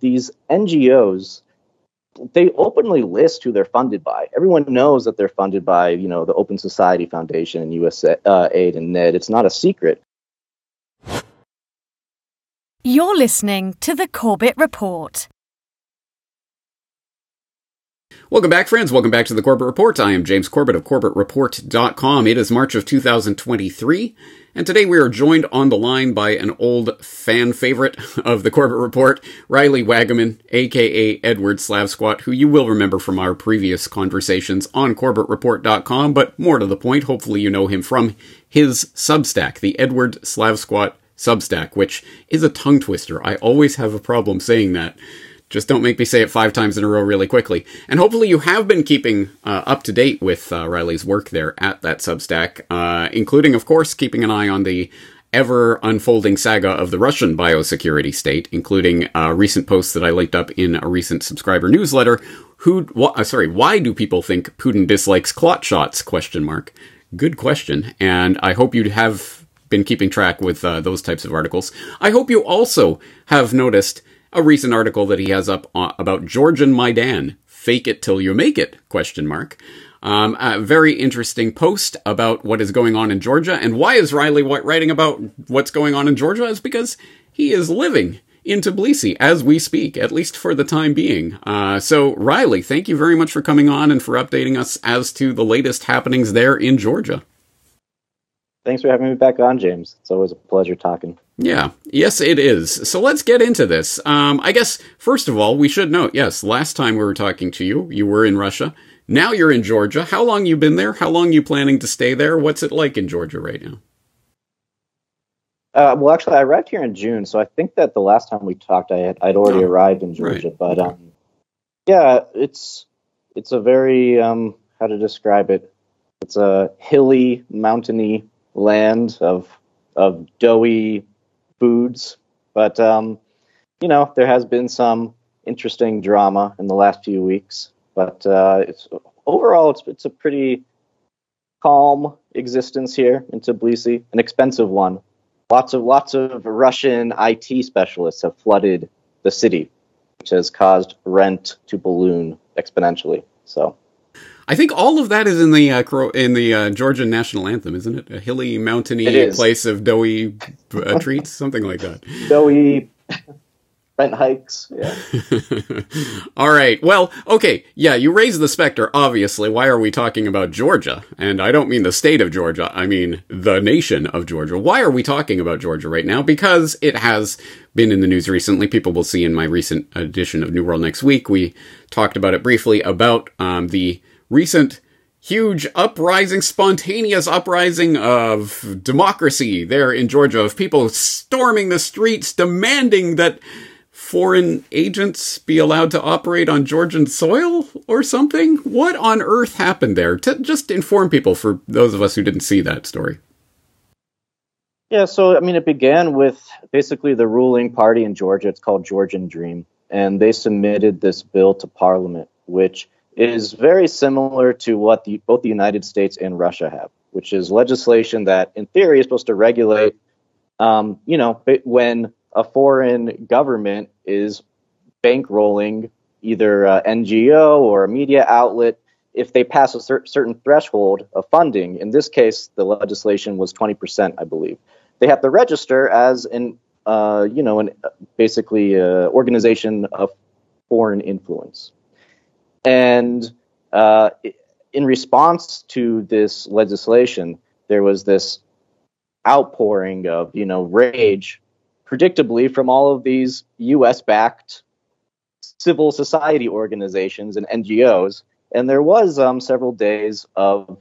these NGOs they openly list who they're funded by. Everyone knows that they're funded by, you know, the Open Society Foundation and USAID uh, and NED. It's not a secret. You're listening to the Corbett Report. Welcome back, friends. Welcome back to the Corbett Report. I am James Corbett of CorbettReport.com. It is March of 2023, and today we are joined on the line by an old fan favorite of the Corbett Report, Riley Waggaman, aka Edward Slavsquat, who you will remember from our previous conversations on CorbettReport.com, but more to the point, hopefully you know him from his Substack, the Edward Slavsquat Substack, which is a tongue twister. I always have a problem saying that. Just don't make me say it five times in a row really quickly. And hopefully you have been keeping uh, up to date with uh, Riley's work there at that Substack, uh, including, of course, keeping an eye on the ever unfolding saga of the Russian biosecurity state, including uh, recent posts that I linked up in a recent subscriber newsletter. Who? Wh- uh, sorry, why do people think Putin dislikes clot shots? Question mark. Good question, and I hope you have been keeping track with uh, those types of articles. I hope you also have noticed a recent article that he has up about Georgian Maidan. Fake it till you make it? Question mark. Um, a very interesting post about what is going on in Georgia and why is Riley writing about what's going on in Georgia is because he is living in Tbilisi as we speak, at least for the time being. Uh, so Riley, thank you very much for coming on and for updating us as to the latest happenings there in Georgia. Thanks for having me back on, James. It's always a pleasure talking. Yeah, yes, it is. So let's get into this. Um, I guess, first of all, we should note yes, last time we were talking to you, you were in Russia. Now you're in Georgia. How long you been there? How long you planning to stay there? What's it like in Georgia right now? Uh, well, actually, I arrived here in June, so I think that the last time we talked, I had I'd already oh, arrived in Georgia. Right. But um, yeah, it's it's a very um, how to describe it? It's a hilly, mountainy land of of doughy foods. But um, you know, there has been some interesting drama in the last few weeks. But uh, it's overall, it's it's a pretty calm existence here in Tbilisi, an expensive one. Lots of lots of Russian IT specialists have flooded the city, which has caused rent to balloon exponentially. So I think all of that is in the uh, in the uh, Georgian national anthem, isn't it? A hilly, mountainy place of doughy uh, treats, something like that. Doughy rent hikes. Yeah. all right. Well, okay. Yeah, you raised the specter. Obviously, why are we talking about Georgia? And I don't mean the state of Georgia. I mean the nation of Georgia. Why are we talking about Georgia right now? Because it has been in the news recently. People will see in my recent edition of New World Next Week. We talked about it briefly about um, the recent huge uprising, spontaneous uprising of democracy there in Georgia, of people storming the streets demanding that foreign agents be allowed to operate on Georgian soil or something? What on earth happened there? To just inform people for those of us who didn't see that story. Yeah, so I mean, it began with basically the ruling party in Georgia. It's called Georgian Dream, and they submitted this bill to Parliament, which is very similar to what the, both the United States and Russia have, which is legislation that, in theory, is supposed to regulate, um, you know, when a foreign government is bankrolling either a NGO or a media outlet if they pass a cer- certain threshold of funding. In this case, the legislation was 20%, I believe. They have to register as an, uh, you know, an basically uh, organization of foreign influence. And uh, in response to this legislation, there was this outpouring of, you know, rage, predictably from all of these U.S.-backed civil society organizations and NGOs. And there was um, several days of,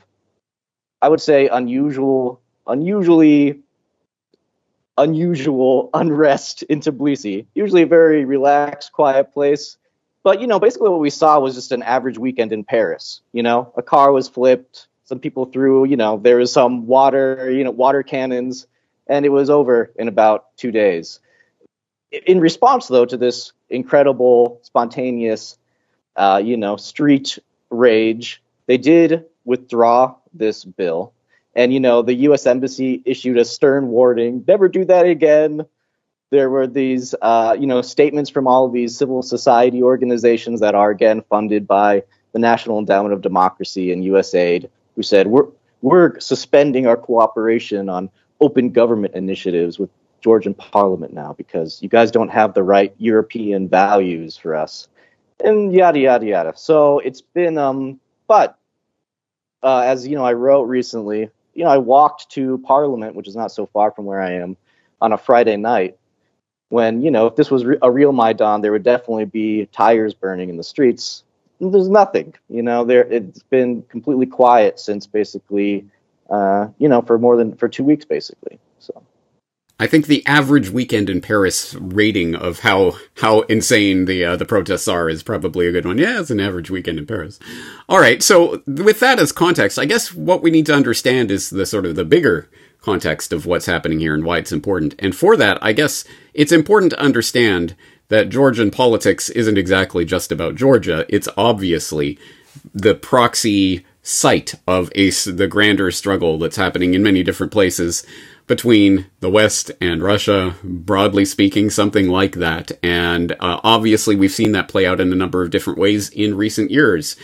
I would say, unusual, unusually unusual unrest in Tbilisi. Usually a very relaxed, quiet place. But you know, basically what we saw was just an average weekend in Paris. You know, a car was flipped, some people threw, you know, there was some water, you know, water cannons, and it was over in about two days. In response, though, to this incredible, spontaneous, uh, you know, street rage, they did withdraw this bill. And, you know, the U.S. Embassy issued a stern warning never do that again. There were these, uh, you know, statements from all of these civil society organizations that are again funded by the National Endowment of Democracy and USAID, who said we're we're suspending our cooperation on open government initiatives with Georgian Parliament now because you guys don't have the right European values for us, and yada yada yada. So it's been, um, but uh, as you know, I wrote recently. You know, I walked to Parliament, which is not so far from where I am, on a Friday night, when you know if this was a real Maidan, there would definitely be tires burning in the streets. There's nothing, you know. There it's been completely quiet since basically, uh, you know, for more than for two weeks basically. So. I think the average weekend in Paris rating of how how insane the uh, the protests are is probably a good one. Yeah, it's an average weekend in Paris. All right, so with that as context, I guess what we need to understand is the sort of the bigger context of what's happening here and why it's important. And for that, I guess it's important to understand that Georgian politics isn't exactly just about Georgia. It's obviously the proxy site of a, the grander struggle that's happening in many different places between the West and Russia, broadly speaking, something like that. And uh, obviously, we've seen that play out in a number of different ways in recent years.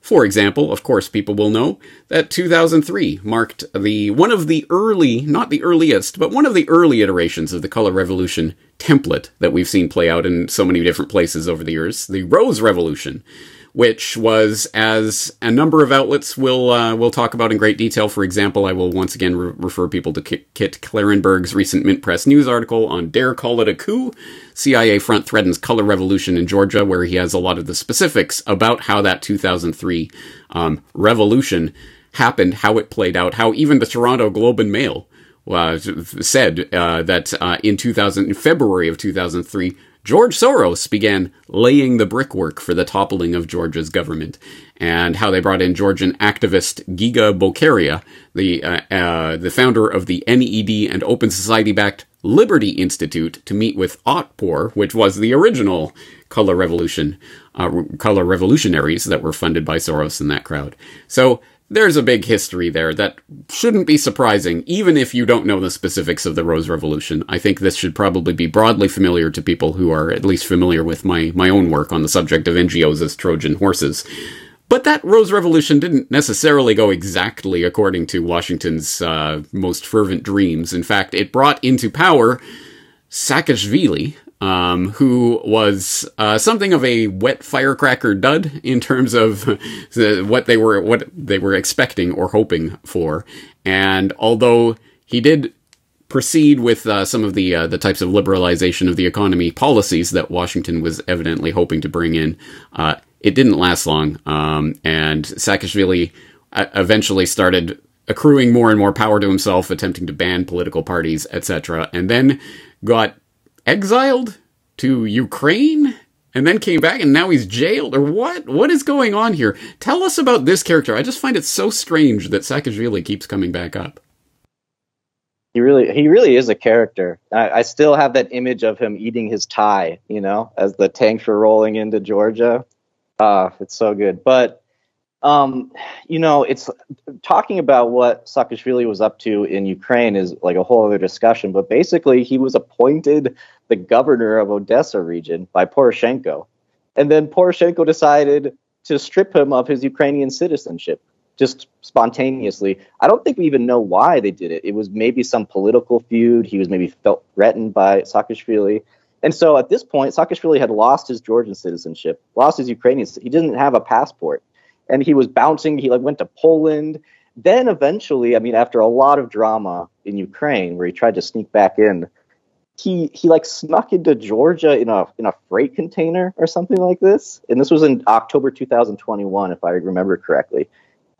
For example, of course, people will know that 2003 marked the one of the early, not the earliest, but one of the early iterations of the color revolution template that we've seen play out in so many different places over the years, the Rose Revolution which was, as a number of outlets will uh, will talk about in great detail. For example, I will once again re- refer people to Kit, Kit Klarenberg's recent Mint Press news article on "Dare Call It a Coup." CIA front threatens color revolution in Georgia, where he has a lot of the specifics about how that 2003 um, revolution happened, how it played out, how even the Toronto Globe and Mail uh, said uh, that uh, in 2000, in February of 2003, George Soros began laying the brickwork for the toppling of Georgia's government, and how they brought in Georgian activist Giga Bokeria, the uh, uh, the founder of the NED and Open Society-backed Liberty Institute, to meet with Otpor, which was the original color revolution, uh, color revolutionaries that were funded by Soros and that crowd. So there's a big history there that shouldn't be surprising, even if you don't know the specifics of the Rose Revolution. I think this should probably be broadly familiar to people who are at least familiar with my, my own work on the subject of NGOs as Trojan horses. But that Rose Revolution didn't necessarily go exactly according to Washington's uh, most fervent dreams. In fact, it brought into power Saakashvili, um, who was uh, something of a wet firecracker dud in terms of what they were what they were expecting or hoping for. And although he did proceed with uh, some of the uh, the types of liberalization of the economy policies that Washington was evidently hoping to bring in, uh, it didn't last long. Um, and Saakashvili uh, eventually started accruing more and more power to himself, attempting to ban political parties, etc. And then got exiled to Ukraine and then came back and now he's jailed or what? What is going on here? Tell us about this character. I just find it so strange that Saakashvili keeps coming back up. He really, he really is a character. I, I, still have that image of him eating his tie, you know, as the tanks were rolling into Georgia. Ah, uh, it's so good. But um, you know, it's talking about what Saakashvili was up to in Ukraine is like a whole other discussion. But basically, he was appointed the governor of Odessa region by Poroshenko, and then Poroshenko decided to strip him of his Ukrainian citizenship just spontaneously. I don't think we even know why they did it. It was maybe some political feud. He was maybe felt threatened by Saakashvili. And so at this point, Saakashvili had lost his Georgian citizenship, lost his Ukrainian. He didn't have a passport and he was bouncing. He like went to Poland. Then eventually, I mean, after a lot of drama in Ukraine, where he tried to sneak back in, he he like snuck into Georgia in a in a freight container or something like this. And this was in October 2021, if I remember correctly.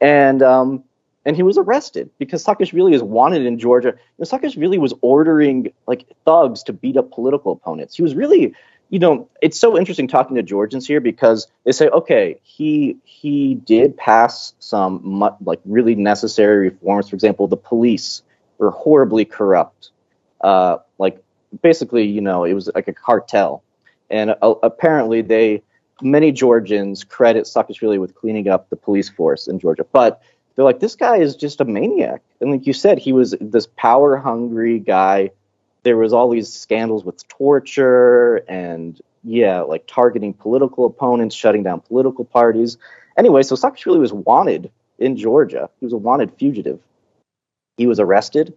And um, and he was arrested because Saakashvili is wanted in Georgia. You know, Saakashvili was ordering like thugs to beat up political opponents. He was really you know, it's so interesting talking to Georgians here because they say, okay, he he did pass some like really necessary reforms. For example, the police were horribly corrupt. Uh, like basically, you know, it was like a cartel, and uh, apparently they many Georgians credit Saakashvili with cleaning up the police force in Georgia, but they're like, this guy is just a maniac. And like you said, he was this power hungry guy there was all these scandals with torture and yeah, like targeting political opponents, shutting down political parties. Anyway, so Saakashvili was wanted in Georgia. He was a wanted fugitive. He was arrested.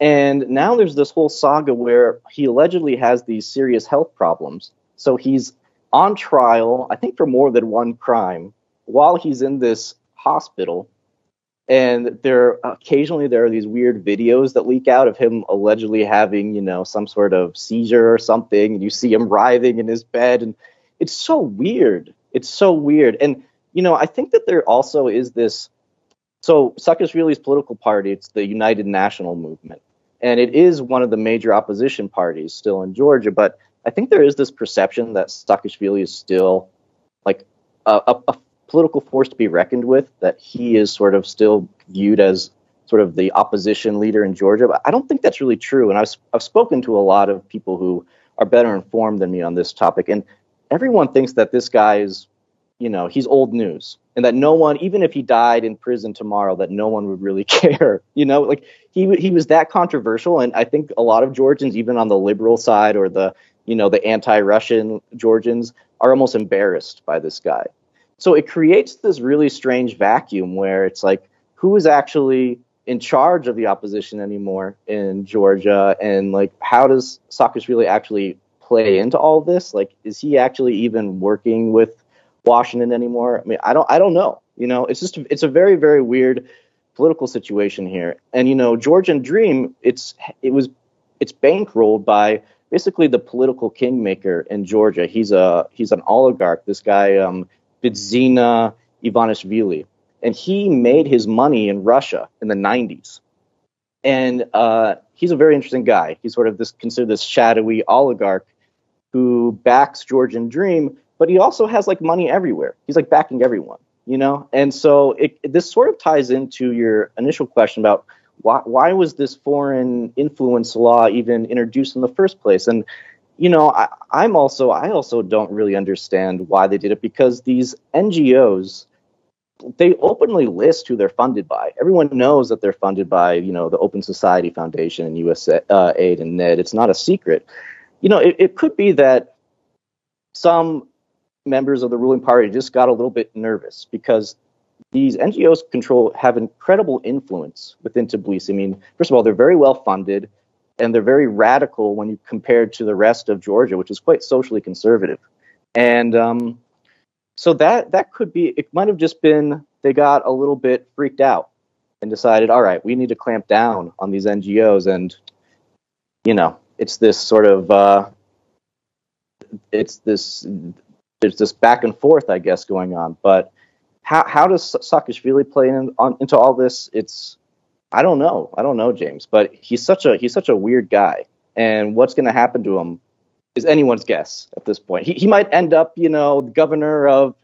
And now there's this whole saga where he allegedly has these serious health problems. So he's on trial, I think for more than one crime, while he's in this hospital and there occasionally there are these weird videos that leak out of him allegedly having you know some sort of seizure or something and you see him writhing in his bed and it's so weird. It's so weird. And you know i think that there also is this so Saakashvili's political party it's the united national movement. And it is one of the major opposition parties still in georgia but i think there is this perception that Saakashvili is still like a, a, a political force to be reckoned with, that he is sort of still viewed as sort of the opposition leader in Georgia. But I don't think that's really true. And I've, I've spoken to a lot of people who are better informed than me on this topic. And everyone thinks that this guy is, you know, he's old news and that no one, even if he died in prison tomorrow, that no one would really care. You know, like he, he was that controversial. And I think a lot of Georgians, even on the liberal side or the, you know, the anti Russian Georgians, are almost embarrassed by this guy. So it creates this really strange vacuum where it's like, who is actually in charge of the opposition anymore in Georgia? And like, how does Saakashvili actually play into all this? Like, is he actually even working with Washington anymore? I mean, I don't, I don't know. You know, it's just, it's a very, very weird political situation here. And you know, Georgian Dream, it's, it was, it's bankrolled by basically the political kingmaker in Georgia. He's a, he's an oligarch. This guy, um, Bidzina Ivanishvili. And he made his money in Russia in the 90s. And uh, he's a very interesting guy. He's sort of this considered this shadowy oligarch who backs Georgian Dream, but he also has like money everywhere. He's like backing everyone, you know? And so it, this sort of ties into your initial question about why, why was this foreign influence law even introduced in the first place? And you know, I, I'm also I also don't really understand why they did it because these NGOs they openly list who they're funded by. Everyone knows that they're funded by, you know, the Open Society Foundation and USA uh, Aid and NED. It's not a secret. You know, it, it could be that some members of the ruling party just got a little bit nervous because these NGOs control have incredible influence within Tbilisi. I mean, first of all, they're very well funded and they're very radical when you compare to the rest of Georgia, which is quite socially conservative. And um, so that that could be it. Might have just been they got a little bit freaked out and decided, all right, we need to clamp down on these NGOs, and you know, it's this sort of uh, it's this there's this back and forth, I guess, going on. But how how does Saakashvili play in, on, into all this? It's I don't know. I don't know James, but he's such a he's such a weird guy, and what's going to happen to him is anyone's guess at this point. He he might end up, you know, governor of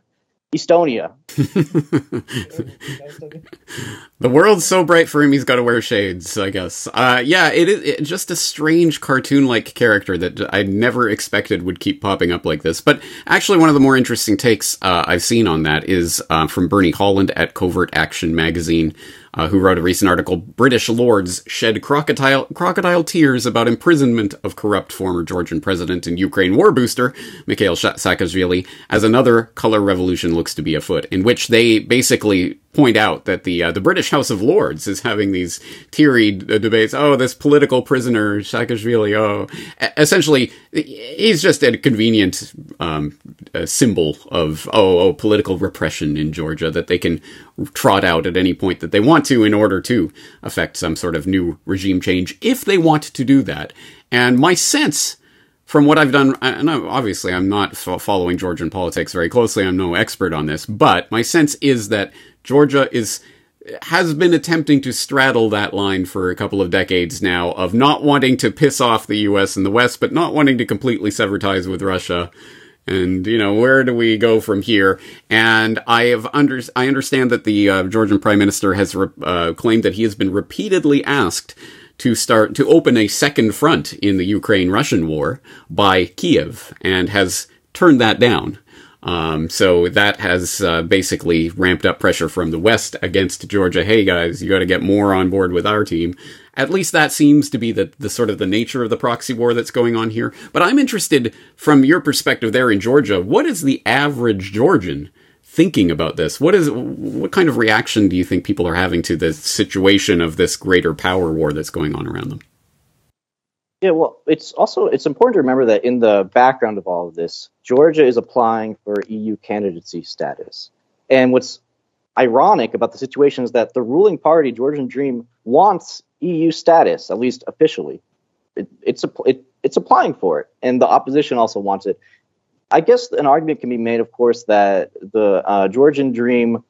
Estonia. the world's so bright for him, he's got to wear shades, I guess. Uh, yeah, it is it, just a strange cartoon like character that I never expected would keep popping up like this. But actually, one of the more interesting takes uh, I've seen on that is uh, from Bernie Holland at Covert Action Magazine uh, who wrote a recent article, British Lords Shed Crocodile, crocodile Tears About Imprisonment of Corrupt Former Georgian President and Ukraine War Booster, Mikhail Saakashvili, as another color revolution looks to be afoot, in which they basically point out that the uh, the British House of Lords is having these teary uh, debates. Oh, this political prisoner Saakashvili. Oh, essentially, he's just a convenient um, a symbol of oh, oh political repression in Georgia that they can trot out at any point that they want to in order to affect some sort of new regime change if they want to do that. And my sense from what I've done, and obviously I'm not following Georgian politics very closely, I'm no expert on this, but my sense is that Georgia is has been attempting to straddle that line for a couple of decades now of not wanting to piss off the US and the West, but not wanting to completely sever ties with Russia. And you know where do we go from here? And I have under I understand that the uh, Georgian Prime Minister has re- uh, claimed that he has been repeatedly asked to start to open a second front in the Ukraine Russian war by Kiev and has turned that down. Um, so that has uh, basically ramped up pressure from the West against Georgia. Hey guys, you got to get more on board with our team. At least that seems to be the, the sort of the nature of the proxy war that's going on here. But I'm interested from your perspective there in Georgia. What is the average Georgian thinking about this? What is what kind of reaction do you think people are having to the situation of this greater power war that's going on around them? Yeah, well, it's also it's important to remember that in the background of all of this, Georgia is applying for EU candidacy status. And what's ironic about the situation is that the ruling party, Georgian Dream, wants EU status, at least officially. It, it's it, it's applying for it, and the opposition also wants it. I guess an argument can be made, of course, that the uh, Georgian Dream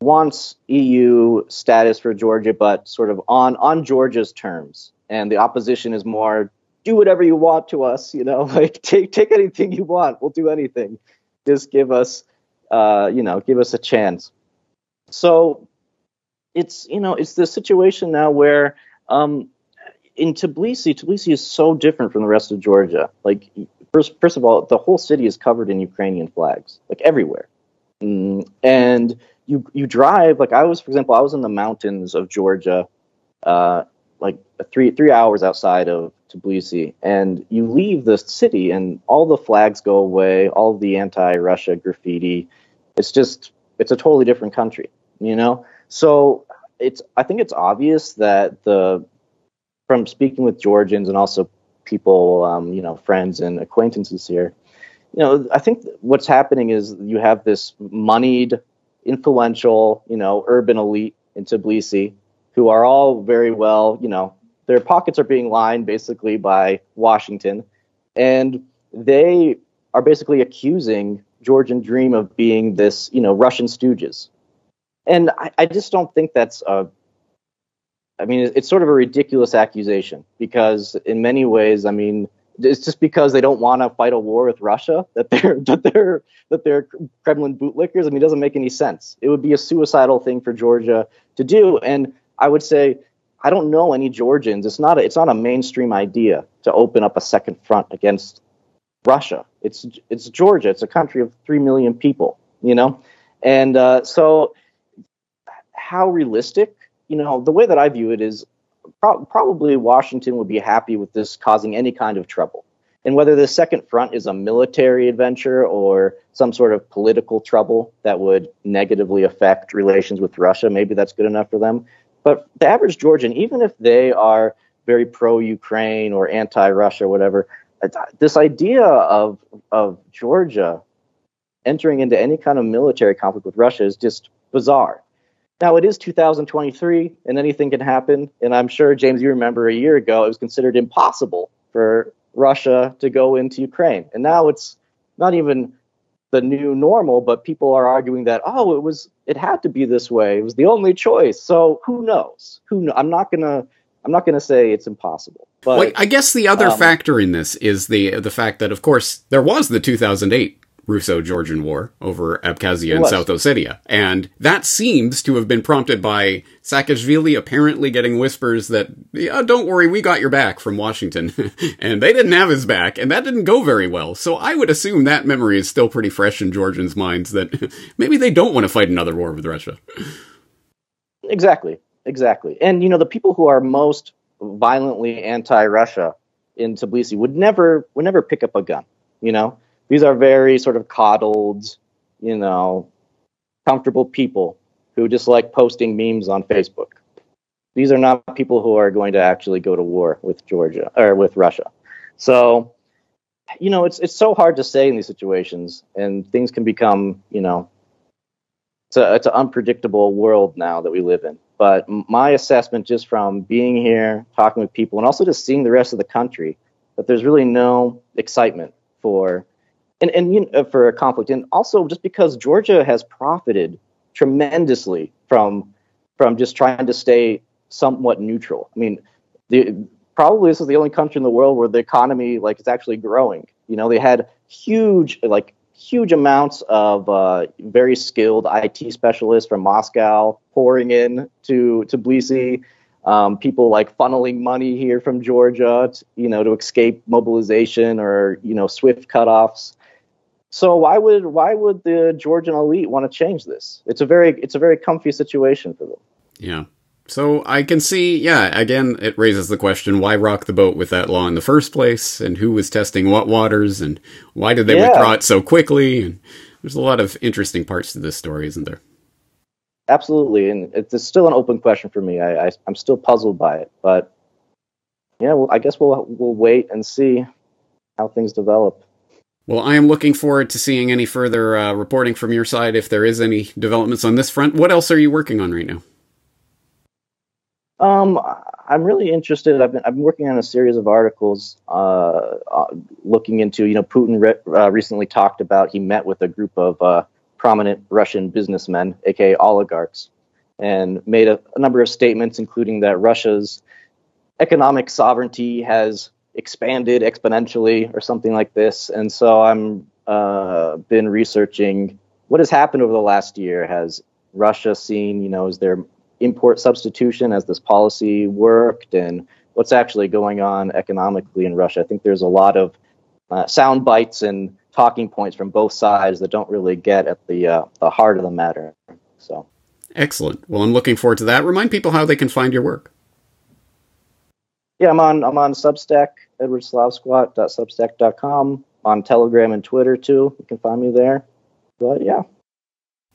wants EU status for Georgia, but sort of on on Georgia's terms, and the opposition is more do whatever you want to us, you know, like take take anything you want, we'll do anything, just give us, uh, you know, give us a chance. So it's you know it's the situation now where um, in Tbilisi, Tbilisi is so different from the rest of Georgia. Like First, first of all, the whole city is covered in Ukrainian flags, like everywhere. Mm, and you you drive like I was, for example, I was in the mountains of Georgia, uh, like three three hours outside of Tbilisi, and you leave the city, and all the flags go away, all the anti-Russia graffiti. It's just it's a totally different country, you know. So it's I think it's obvious that the from speaking with Georgians and also people, um, you know, friends and acquaintances here. You know, I think what's happening is you have this moneyed, influential, you know, urban elite in Tbilisi who are all very well, you know, their pockets are being lined basically by Washington, and they are basically accusing Georgian Dream of being this, you know, Russian stooges. And I, I just don't think that's a I mean, it's sort of a ridiculous accusation because, in many ways, I mean, it's just because they don't want to fight a war with Russia that they're that they're that they're Kremlin bootlickers. I mean, it doesn't make any sense. It would be a suicidal thing for Georgia to do, and I would say I don't know any Georgians. It's not a, it's not a mainstream idea to open up a second front against Russia. It's it's Georgia. It's a country of three million people, you know, and uh, so how realistic you know, the way that I view it is pro- probably Washington would be happy with this causing any kind of trouble. And whether the second front is a military adventure or some sort of political trouble that would negatively affect relations with Russia, maybe that's good enough for them. But the average Georgian, even if they are very pro Ukraine or anti Russia or whatever, this idea of, of Georgia entering into any kind of military conflict with Russia is just bizarre. Now it is 2023 and anything can happen. And I'm sure, James, you remember a year ago, it was considered impossible for Russia to go into Ukraine. And now it's not even the new normal, but people are arguing that, oh, it was, it had to be this way. It was the only choice. So who knows? Who know? I'm not going to, I'm not going to say it's impossible. But well, I guess the other um, factor in this is the the fact that, of course, there was the 2008 Russo-Georgian War over Abkhazia and South Ossetia, and that seems to have been prompted by Saakashvili apparently getting whispers that, yeah, don't worry, we got your back from Washington, and they didn't have his back, and that didn't go very well. So I would assume that memory is still pretty fresh in Georgians' minds that maybe they don't want to fight another war with Russia. Exactly, exactly, and you know the people who are most violently anti-Russia in Tbilisi would never would never pick up a gun. You know, these are very sort of coddled, you know, comfortable people who just like posting memes on Facebook. These are not people who are going to actually go to war with Georgia or with Russia. So, you know, it's it's so hard to say in these situations, and things can become, you know, it's a it's an unpredictable world now that we live in. But my assessment, just from being here, talking with people, and also just seeing the rest of the country, that there's really no excitement for and and you know, for a conflict, and also just because Georgia has profited tremendously from from just trying to stay somewhat neutral. I mean, the, probably this is the only country in the world where the economy like is actually growing. You know, they had huge like huge amounts of uh, very skilled IT specialists from Moscow pouring in to Tbilisi. Um, people like funneling money here from Georgia, to, you know, to escape mobilization or you know swift cutoffs. So why would why would the Georgian elite want to change this? It's a very it's a very comfy situation for them. Yeah. So I can see, yeah, again, it raises the question why rock the boat with that law in the first place, and who was testing what waters, and why did they yeah. withdraw it so quickly? And there's a lot of interesting parts to this story, isn't there? Absolutely, and it's still an open question for me. I, I am still puzzled by it, but yeah, well, I guess we'll we'll wait and see how things develop. Well, I am looking forward to seeing any further uh, reporting from your side if there is any developments on this front. What else are you working on right now? Um, I'm really interested. I've been I've been working on a series of articles, uh, uh, looking into you know Putin re- uh, recently talked about he met with a group of uh, prominent Russian businessmen, aka oligarchs, and made a, a number of statements, including that Russia's economic sovereignty has expanded exponentially or something like this. And so I'm uh, been researching what has happened over the last year. Has Russia seen, you know, is there import substitution? Has this policy worked? And what's actually going on economically in Russia? I think there's a lot of uh, sound bites and talking points from both sides that don't really get at the uh, the heart of the matter. So. Excellent. Well, I'm looking forward to that. Remind people how they can find your work. Yeah, I'm on I'm on Substack, edwardslavsquat.substack.com, on Telegram and Twitter too. You can find me there. But yeah.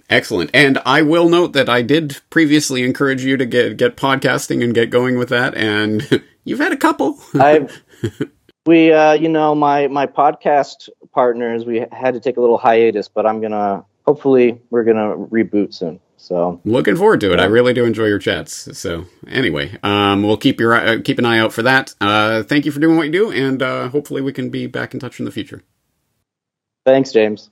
Excellent. And I will note that I did previously encourage you to get get podcasting and get going with that, and you've had a couple. I we uh, you know my my podcast partners we had to take a little hiatus, but I'm gonna hopefully we're gonna reboot soon. So looking forward to it. Yeah. I really do enjoy your chats. So anyway, um, we'll keep your uh, keep an eye out for that. Uh, thank you for doing what you do, and uh, hopefully we can be back in touch in the future. Thanks, James.